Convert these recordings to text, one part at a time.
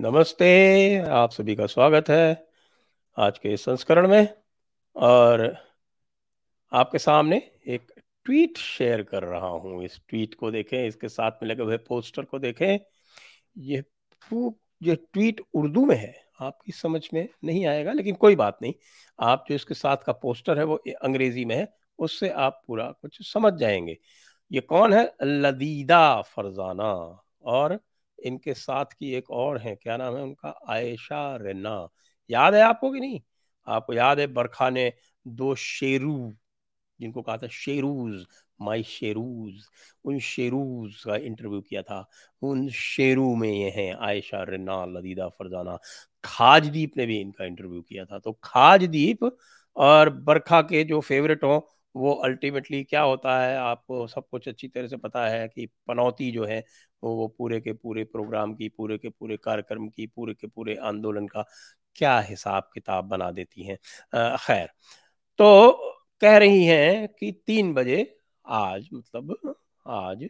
نمستے، آپ سبھی کا سواگت ہے آج کے سنسکرن میں۔ اور آپ کے سامنے ایک ٹویٹ شیئر کر رہا ہوں۔ اس ٹویٹ کو دیکھیں، اس کے ساتھ میں لگے ہوئے پوسٹر کو دیکھیں۔ یہ جو ٹویٹ اردو میں ہے۔ آپ کی سمجھ میں نہیں آئے گا، لیکن کوئی بات نہیں۔ آپ جو اس کے ساتھ کا پوسٹر ہے، وہ انگریزی میں ہے۔ اس سے آپ پورا کچھ سمجھ جائیں گے۔ یہ کون ہے؟ لدیدہ فرزانہ۔ اور ان کے ساتھ کی ایک اور ہیں، کیا نام ہے ان کا؟ عائشہ رنا۔ یاد ہے آپ کو کہ نہیں؟ آپ کو یاد ہے برکھا نے دو شیرو، جن کو کہا تھا شیروز، مائی شیروز۔ ان شیروز کا انٹرویو کیا تھا۔ ان شیرو میں یہ ہیں عائشہ رنا، لدیدہ فرزانہ۔ کھاج دیپ نے بھی ان کا انٹرویو کیا تھا۔ تو کھاج دیپ اور برکھا کے جو فیوریٹ ہوں وہ الٹیمیٹلی کیا ہوتا ہے، آپ کو سب کچھ اچھی طرح سے پتا ہے کہ پنوتی جو ہے وہ پورے کے پورے پروگرام کی، پورے کے پورے کارکرم کی، پورے کے پورے آندولن کا کیا حساب کتاب بنا دیتی ہیں۔ خیر، تو کہہ رہی ہیں کہ تین بجے آج مطلب آج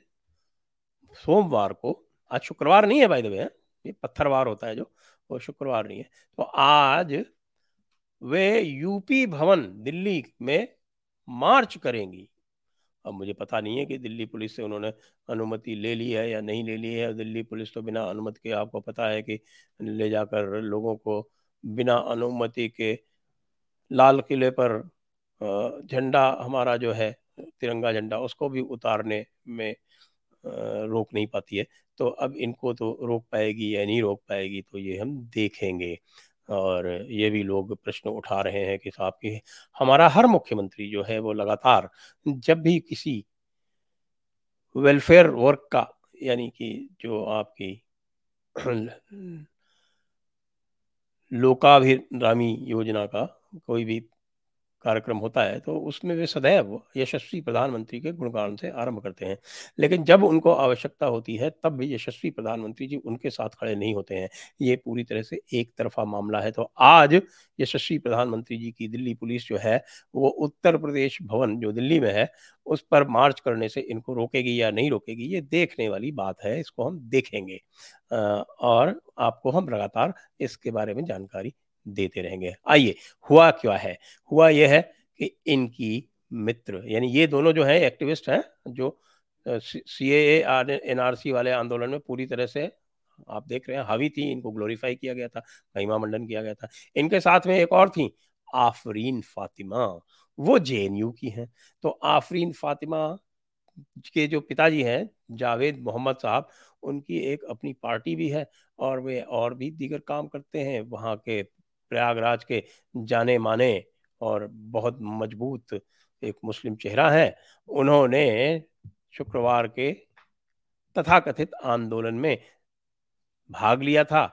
سوموار کو، آج شکروار نہیں ہے بھائی ہاں، دبے یہ پتھروار ہوتا ہے جو، وہ شکروار نہیں ہے۔ تو آج وہ یو پی بھون دلی میں مارچ کریں گی۔ اب مجھے پتا نہیں ہے کہ دلی پولیس سے انہوں نے انمتی لے لی ہے یا نہیں لے لی ہے۔ دلی پولیس تو بنا انمت کے آپ کو پتا ہے کہ لے جا کر لوگوں کو بنا انمتی کے لال قلعے پر جھنڈا ہمارا جو ہے، ترنگا جھنڈا، اس کو بھی اتارنے میں روک نہیں پاتی ہے۔ تو اب ان کو تو روک پائے گی یا نہیں روک پائے گی تو یہ ہم دیکھیں گے۔ اور یہ بھی لوگ پرشن اٹھا رہے ہیں کہ صاحب کے ہمارا ہر مکھیہ منتری جو ہے وہ لگاتار جب بھی کسی ویلفیئر ورک کا یعنی کہ جو آپ کی لوکا بھی رامی یوجنا کا کوئی بھی کارکرم ہوتا ہے، تو اس میں وہ سدیو یشسوی پردھان منتری کے گنگان سے آرمبھ کرتے ہیں۔ لیکن جب ان کو آوشکتا ہوتی ہے، تب بھی یشسوی پردھان منتری جی ان کے ساتھ کھڑے نہیں ہوتے ہیں۔ یہ پوری طرح سے ایک طرفہ معاملہ ہے۔ تو آج یشسوی پردھان منتری جی کی دلی پولیس جو ہے، وہ اتر پردیش بھون جو دلی میں ہے، اس پر مارچ کرنے سے ان کو روکے گی یا نہیں روکے گی، یہ دیکھنے والی بات ہے۔ اس کو ہم دیکھیں گے۔ اور آپ کو ہم لگاتار اس کے بارے میں جانکاری دیتے رہیں گے۔ آئیے، ہوا کیا ہے؟ ہوا یہ ہے کہ ان کی متر یعنی یہ دونوں جو ہیں ایکٹیوسٹ ہیں، جو سی اے این آر سی والے آندولن میں پوری طرح سے آپ دیکھ رہے ہیں حاوی تھیں، ان کو گلوریفائی کیا گیا تھا، مہیما منڈن کیا گیا تھا۔ ان کے ساتھ میں ایک اور تھی آفرین فاطمہ۔ وہ جے این یو کی ہیں۔ تو آفرین فاطمہ کے جو پتا جی ہیں، جاوید محمد صاحب، ان کی ایک اپنی پارٹی بھی ہے اور وہ اور بھی دیگر کام کرتے ہیں۔ وہاں کے پریاگ راج کے جانے مانے اور بہت مضبوط ایک مسلم چہرہ ہیں۔ انہوں نے شکروار کے تتھا کتھت آندولن میں بھاگ لیا تھا۔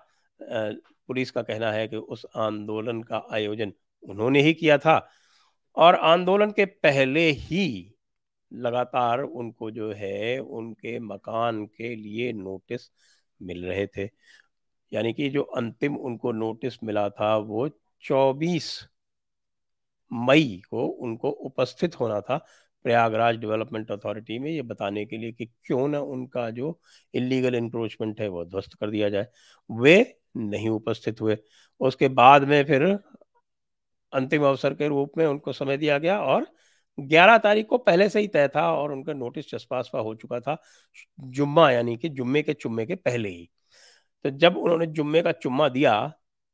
پولیس کا کہنا ہے کہ اس آندولن کا آیوجن انہوں نے ہی کیا تھا۔ اور آندولن کے پہلے ہی لگاتار ان کو جو ہے ان کے مکان کے لیے نوٹس مل رہے تھے۔ یعنی کہ جو انتم ان کو نوٹس ملا تھا وہ چوبیس مئی کو ان کو اپستھت ہونا تھا پریاگ راج ڈیولپمنٹ اتھارٹی میں، یہ بتانے کے لیے کہ کیوں نہ ان کا جو انلیگل انکروچمنٹ ہے وہ دھوست کر دیا جائے۔ وہ نہیں اپستھت ہوئے۔ اس کے بعد میں پھر انتم اوسر کے روپ میں ان کو سمے دیا گیا اور گیارہ تاریخ کو پہلے سے ہی طے تھا اور ان کا نوٹس چسپاسپا ہو چکا تھا جمعہ یعنی کہ جمعے کے چمے کے پہلے ہی۔ تو جب انہوں نے جمعے کا چمہ دیا،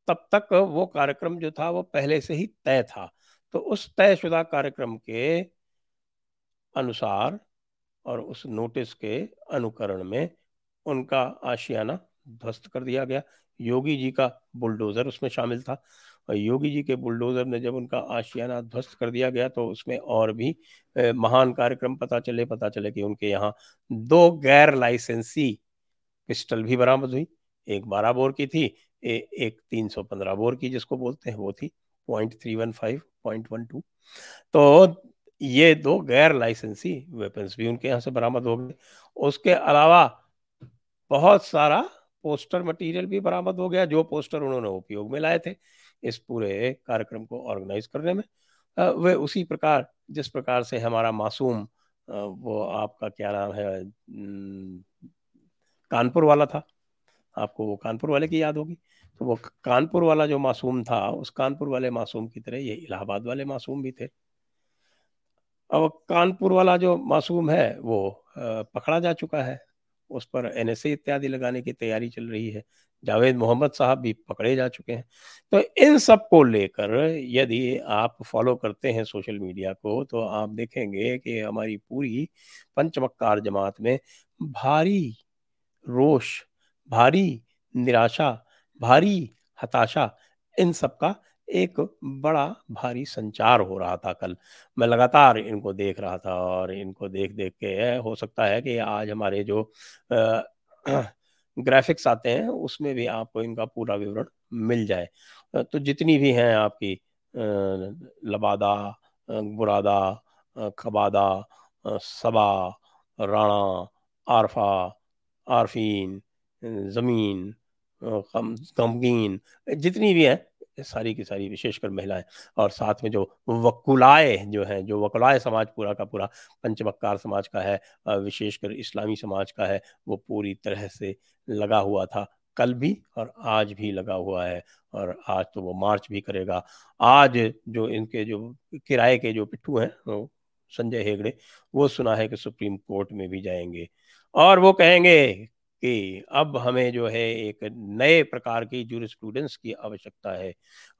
تب تک وہ کارکرم جو تھا وہ پہلے سے ہی طے تھا۔ تو اس طے شدہ کارکرم کے انوسار اور اس نوٹس کے انوکرن میں ان کا آشیانہ دھست کر دیا گیا۔ یوگی جی کا بلڈوزر اس میں شامل تھا۔ اور یوگی جی کے بلڈوزر نے جب ان کا آشیانہ دھست کر دیا گیا تو اس میں اور بھی مہان کارکرم پتا چلے پتا چلے کہ ان کے یہاں دو غیر لائسنسی پسٹل بھی برامد ہوئی۔ ایک بارہ بور کی تھی ایک تین سو پندرہ بور کی جس کو بولتے ہیں، وہ تھی point three one five point one two تو یہ دو غیر لائسنسی ویپنس بھی ان کے یہاں سے برامد ہو گئے۔ اس کے علاوہ بہت سارا پوسٹر مٹیریل بھی برامد ہو گیا، جو پوسٹر انہوں نے اپیوگ میں لائے تھے اس پورے کارکرم کو آرگنائز کرنے میں۔ وہ اسی پرکار، جس پرکار سے ہمارا معصوم وہ آپ کا کیا نام ہے کانپور والا تھا۔ آپ کو وہ کانپور والے کی یاد ہوگی۔ تو وہ کانپور والا جو معصوم تھا، اس کانپور والے معصوم کی طرح یہ الہ آباد والے معصوم بھی تھے۔ اب کانپور والا جو معصوم ہے، وہ پکڑا جا چکا ہے۔ اس پر این ایس اے اتیادی لگانے کی تیاری چل رہی ہے۔ جاوید محمد صاحب بھی پکڑے جا چکے ہیں۔ تو ان سب کو لے کر یدی آپ فالو کرتے ہیں سوشل میڈیا کو، تو آپ دیکھیں گے کہ ہماری پوری پنچمکار جماعت میں بھاری روش بھاری، نراشا، بھاری، ہتاشا، ان سب کا ایک بڑا بھاری سنچار ہو رہا تھا کل۔ میں لگاتار ان کو دیکھ رہا تھا اور ان کو دیکھ دیکھ کے ہو سکتا ہے کہ آج ہمارے جو گرافکس آتے ہیں، اس میں بھی آپ کو ان کا پورا وورن مل جائے۔ تو جتنی بھی ہیں آپ کی لبادہ برادا کبادہ سبا، رانا، عارفہ، عارفین زمین غمگین، جتنی بھی ہیں، ساری کی ساری وشیش کر مہلائیں۔ اور ساتھ میں جو وکلائے جو ہیں، جو وکلائے سماج پورا کا پورا پنچمکار سماج کا ہے وشیش کر اسلامی سماج کا ہے، وہ پوری طرح سے لگا ہوا تھا۔ کل بھی اور آج بھی لگا ہوا ہے۔ اور آج تو وہ مارچ بھی کرے گا۔ آج جو ان کے جو کرائے کے جو پٹھو ہیں سنجے ہیگڑے، وہ سنا ہے کہ سپریم کورٹ میں بھی جائیں گے۔ اور وہ کہیں گے کہ اب ہمیں جو ہے ایک نئے پرکار کی جورسپروڈنس کی آوشکتا ہے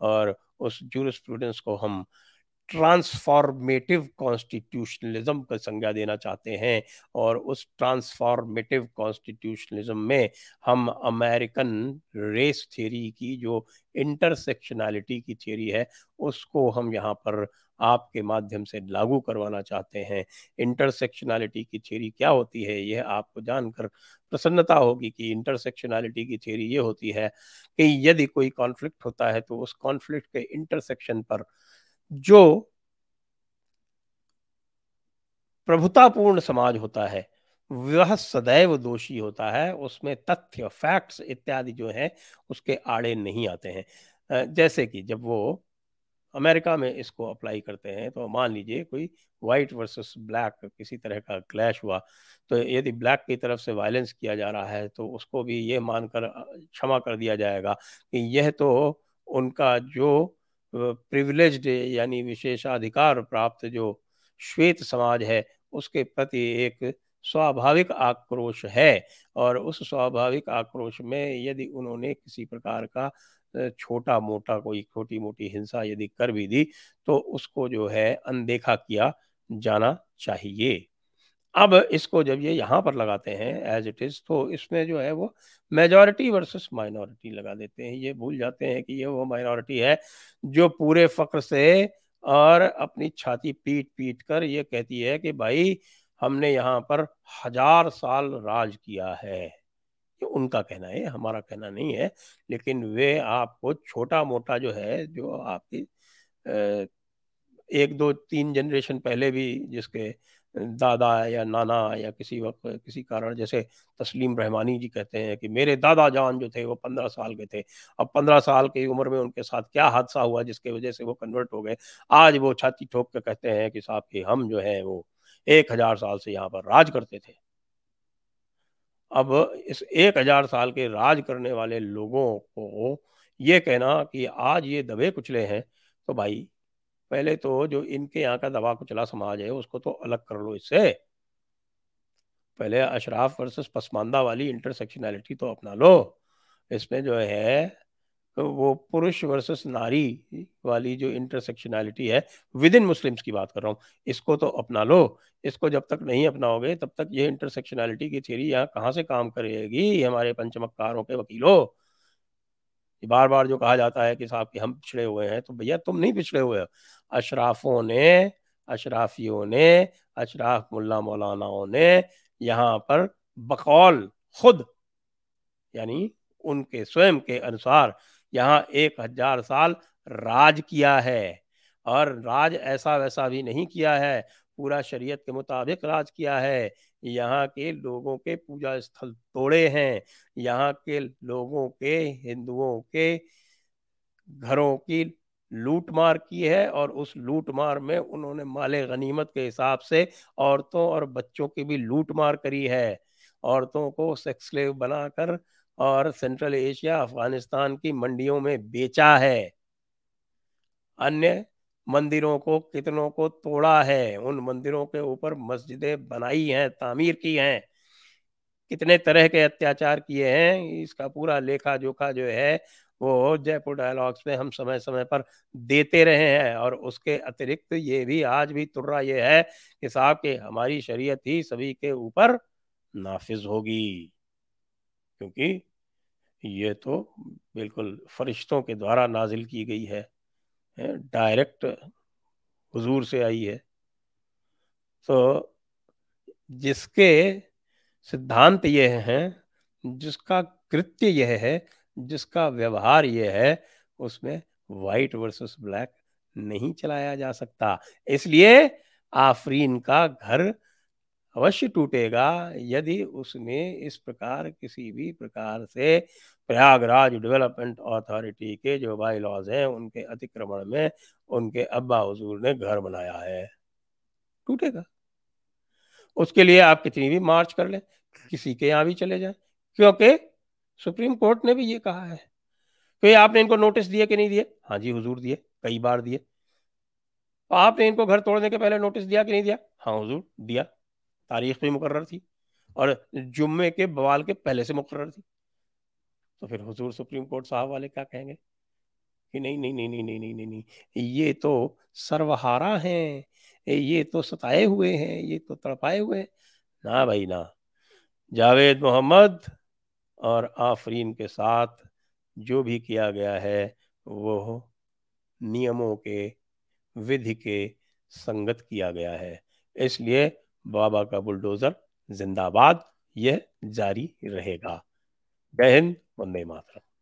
اور اس جورسپروڈنس کو ہم ٹرانسفارمیٹو کانسٹیٹیوشنلزم کا سنگا دینا چاہتے ہیں اور اس ٹرانسفارمیٹو کانسٹیٹیوشنلزم میں ہم امریکن ریس تھیری کی جو انٹرسیکشنالٹی کی تھیری ہے، اس کو ہم یہاں پر آپ کے مادھیم سے لاگو کروانا چاہتے ہیں۔ انٹرسیکشنالٹی کی تھیری کیا ہوتی ہے؟ یہ آپ کو جان کر پرسنتا ہوگی کہ انٹرسیکشنالٹی کی تھیری یہ ہوتی ہے کہ یدی کوئی کانفلکٹ ہوتا ہے تو اس کانفلکٹ کے انٹرسیکشن پر جو پربھتا پورن سماج ہوتا ہے وہ سدیو دوشی ہوتا ہے، اس میں تتھیہ فیکٹس اتیادی جو ہیں، اس کے آڑے نہیں آتے ہیں۔ جیسے کہ جب وہ امریکہ میں اس کو اپلائی کرتے ہیں، تو مان لیجیے کوئی وائٹ ورسس بلیک کسی طرح کا کلیش ہوا، تو یدی بلیک کی طرف سے وائلنس کیا جا رہا ہے، تو اس کو بھی یہ مان کر چھما کر دیا جائے گا کہ یہ تو ان کا جو پریولیجڈ یعنی وشیشادھکار پراپت جو شویت سماج ہے، اس کے پرتی ایک سوابھاوک آکروش ہے۔ اور اس سوابھاوک آکروش میں یدی انہوں نے کسی پرکار کا چھوٹا موٹا کوئی چھوٹی موٹی ہنسا یدی کر بھی دی، تو اس کو جو ہے اندیکھا کیا جانا چاہیے۔ اب اس کو جب یہ یہاں پر لگاتے ہیں ایز اٹ از تو اس میں جو ہے وہ میجورٹی ورسس مائنورٹی لگا دیتے ہیں۔ یہ بھول جاتے ہیں کہ یہ وہ مائنورٹی ہے جو پورے فقر سے اور اپنی چھاتی پیٹ پیٹ کر یہ کہتی ہے کہ بھائی ہم نے یہاں پر ہزار سال راج کیا ہے۔ ان کا کہنا ہے ہمارا کہنا نہیں ہے، لیکن وہ آپ کو چھوٹا موٹا جو ہے، جو آپ کی ایک دو تین جنریشن پہلے بھی جس کے دادا یا نانا یا کسی وقت کسی کارن، جیسے تسلیم رحمانی جی کہتے ہیں کہ میرے دادا جان جو تھے وہ پندرہ سال کے تھے۔ اب پندرہ سال کی عمر میں ان کے ساتھ کیا حادثہ ہوا جس کی وجہ سے وہ کنورٹ ہو گئے۔ آج وہ چھاتی ٹھوک کے کہتے ہیں کہ صاحب کہ ہم جو ہیں وہ ایک ہزار سال سے یہاں پر راج کرتے تھے۔ اب اس ایک ہزار سال کے راج کرنے والے لوگوں کو یہ کہنا کہ آج یہ دبے کچلے ہیں تو بھائی پہلے تو جو ان کے یہاں کا دبا کچلا سماج ہے، اس کو تو الگ کر لو اس سے۔ پہلے اشراف ورسس پسماندہ والی انٹرسیکشنالٹی تو اپنا لو۔ اس میں جو ہے، وہ پرش ورسس ناری والی جو انٹرسیکشنالٹی ہے ود ان مسلمس کی بات کر رہا ہوں، اس کو تو اپنا لو۔ اس کو جب تک نہیں اپناؤ گے، تب تک یہ انٹرسیکشنالٹی کی تھیری یہاں کہاں سے کام کرے گی ہمارے پنچمکاروں کے وکیلوں؟ بار بار جو کہا جاتا ہے کہ صاحب کہ ہم پچھڑے ہوئے ہیں، تو بھیا تم نہیں پچھڑے ہوئے اشرافوں نے، اشرافیوں نے، اشراف ملا مولاناؤں نے یہاں پر بقول خود یعنی ان کے سوئم کے انسار یہاں ایک ہزار سال راج کیا ہے۔ اور راج ایسا ویسا بھی نہیں کیا ہے۔ پورا شریعت کے مطابق راج کیا ہے۔ یہاں کے لوگوں کے پوجا استھل توڑے ہیں۔ یہاں کے لوگوں کے ہندوؤں کے گھروں کی لوٹ مار کی ہے اور اس لوٹ مار میں انہوں نے مال غنیمت کے حساب سے عورتوں اور بچوں کی بھی لوٹ مار کری ہے۔ عورتوں کو سیکس لیو بنا کر اور سینٹرل ایشیا، افغانستان کی منڈیوں میں بیچا ہے۔ انیہ مندروں کو کتنوں کو توڑا ہے، ان مندروں کے اوپر مسجدیں بنائی ہیں، تعمیر کی ہیں۔ کتنے طرح کے اتیاچار کیے ہیں، اس کا پورا لیکھا جوکھا جو ہے، وہ جے پور ڈائلگس میں ہم سمے سمے پر دیتے رہے ہیں۔ اور اس کے اترکت یہ بھی آج بھی ترا یہ ہے کہ صاحب کہ ہماری شریعت ہی سبھی کے اوپر نافذ ہوگی۔ کیونکہ یہ تو بالکل فرشتوں کے دوارا نازل کی گئی ہے۔ ڈائریکٹ حضور سے آئی ہے۔ تو جس کے سدھانت یہ ہیں، جس کا کرتیہ یہ ہے، جس کا ویوہار یہ ہے، اس میں وائٹ ورسس بلیک نہیں چلایا جا سکتا۔ اس لیے آفرین کا گھر اوشی ٹوٹے گا یدی اس نے اس پرکار کسی بھی پرکار سے پریاگ راج ڈیولپمنٹ اتھارٹی کے جو بائی لاز ہیں ان کے اتکرمن میں ان کے ابا حضور نے گھر بنایا ہے ٹوٹے گا اس کے لیے آپ کتنی بھی مارچ کر لیں کسی کے یہاں بھی چلے جائیں کیونکہ سپریم کورٹ نے بھی یہ کہا ہے کہ آپ نے ان کو نوٹس دیے کہ نہیں دیے ہاں جی حضور دیے کئی بار دیے آپ نے ان کو گھر توڑنے کے پہلے نوٹس دیا کہ نہیں دیا ہاں حضور دیا تاریخ بھی مقرر تھی اور جمعے کے بوال کے پہلے سے مقرر تھی۔ تو پھر حضور سپریم کورٹ صاحب والے کیا کہیں گے؟ کہ نہیں نہیں نہیں نہیں نہیں نہیں نہیں یہ تو سروہارا ہیں، یہ تو ستائے ہوئے ہیں، یہ تو تڑپائے ہوئے ہیں۔ نہ بھائی، نہ۔ جاوید محمد اور آفرین کے ساتھ جو بھی کیا گیا ہے، وہ نیموں کے، ودھ کے سنگت کیا گیا ہے۔ اس لیے بابا کا بلڈوزر زندہ باد یہ جاری رہے گا۔ جے ہند وندے ماترم۔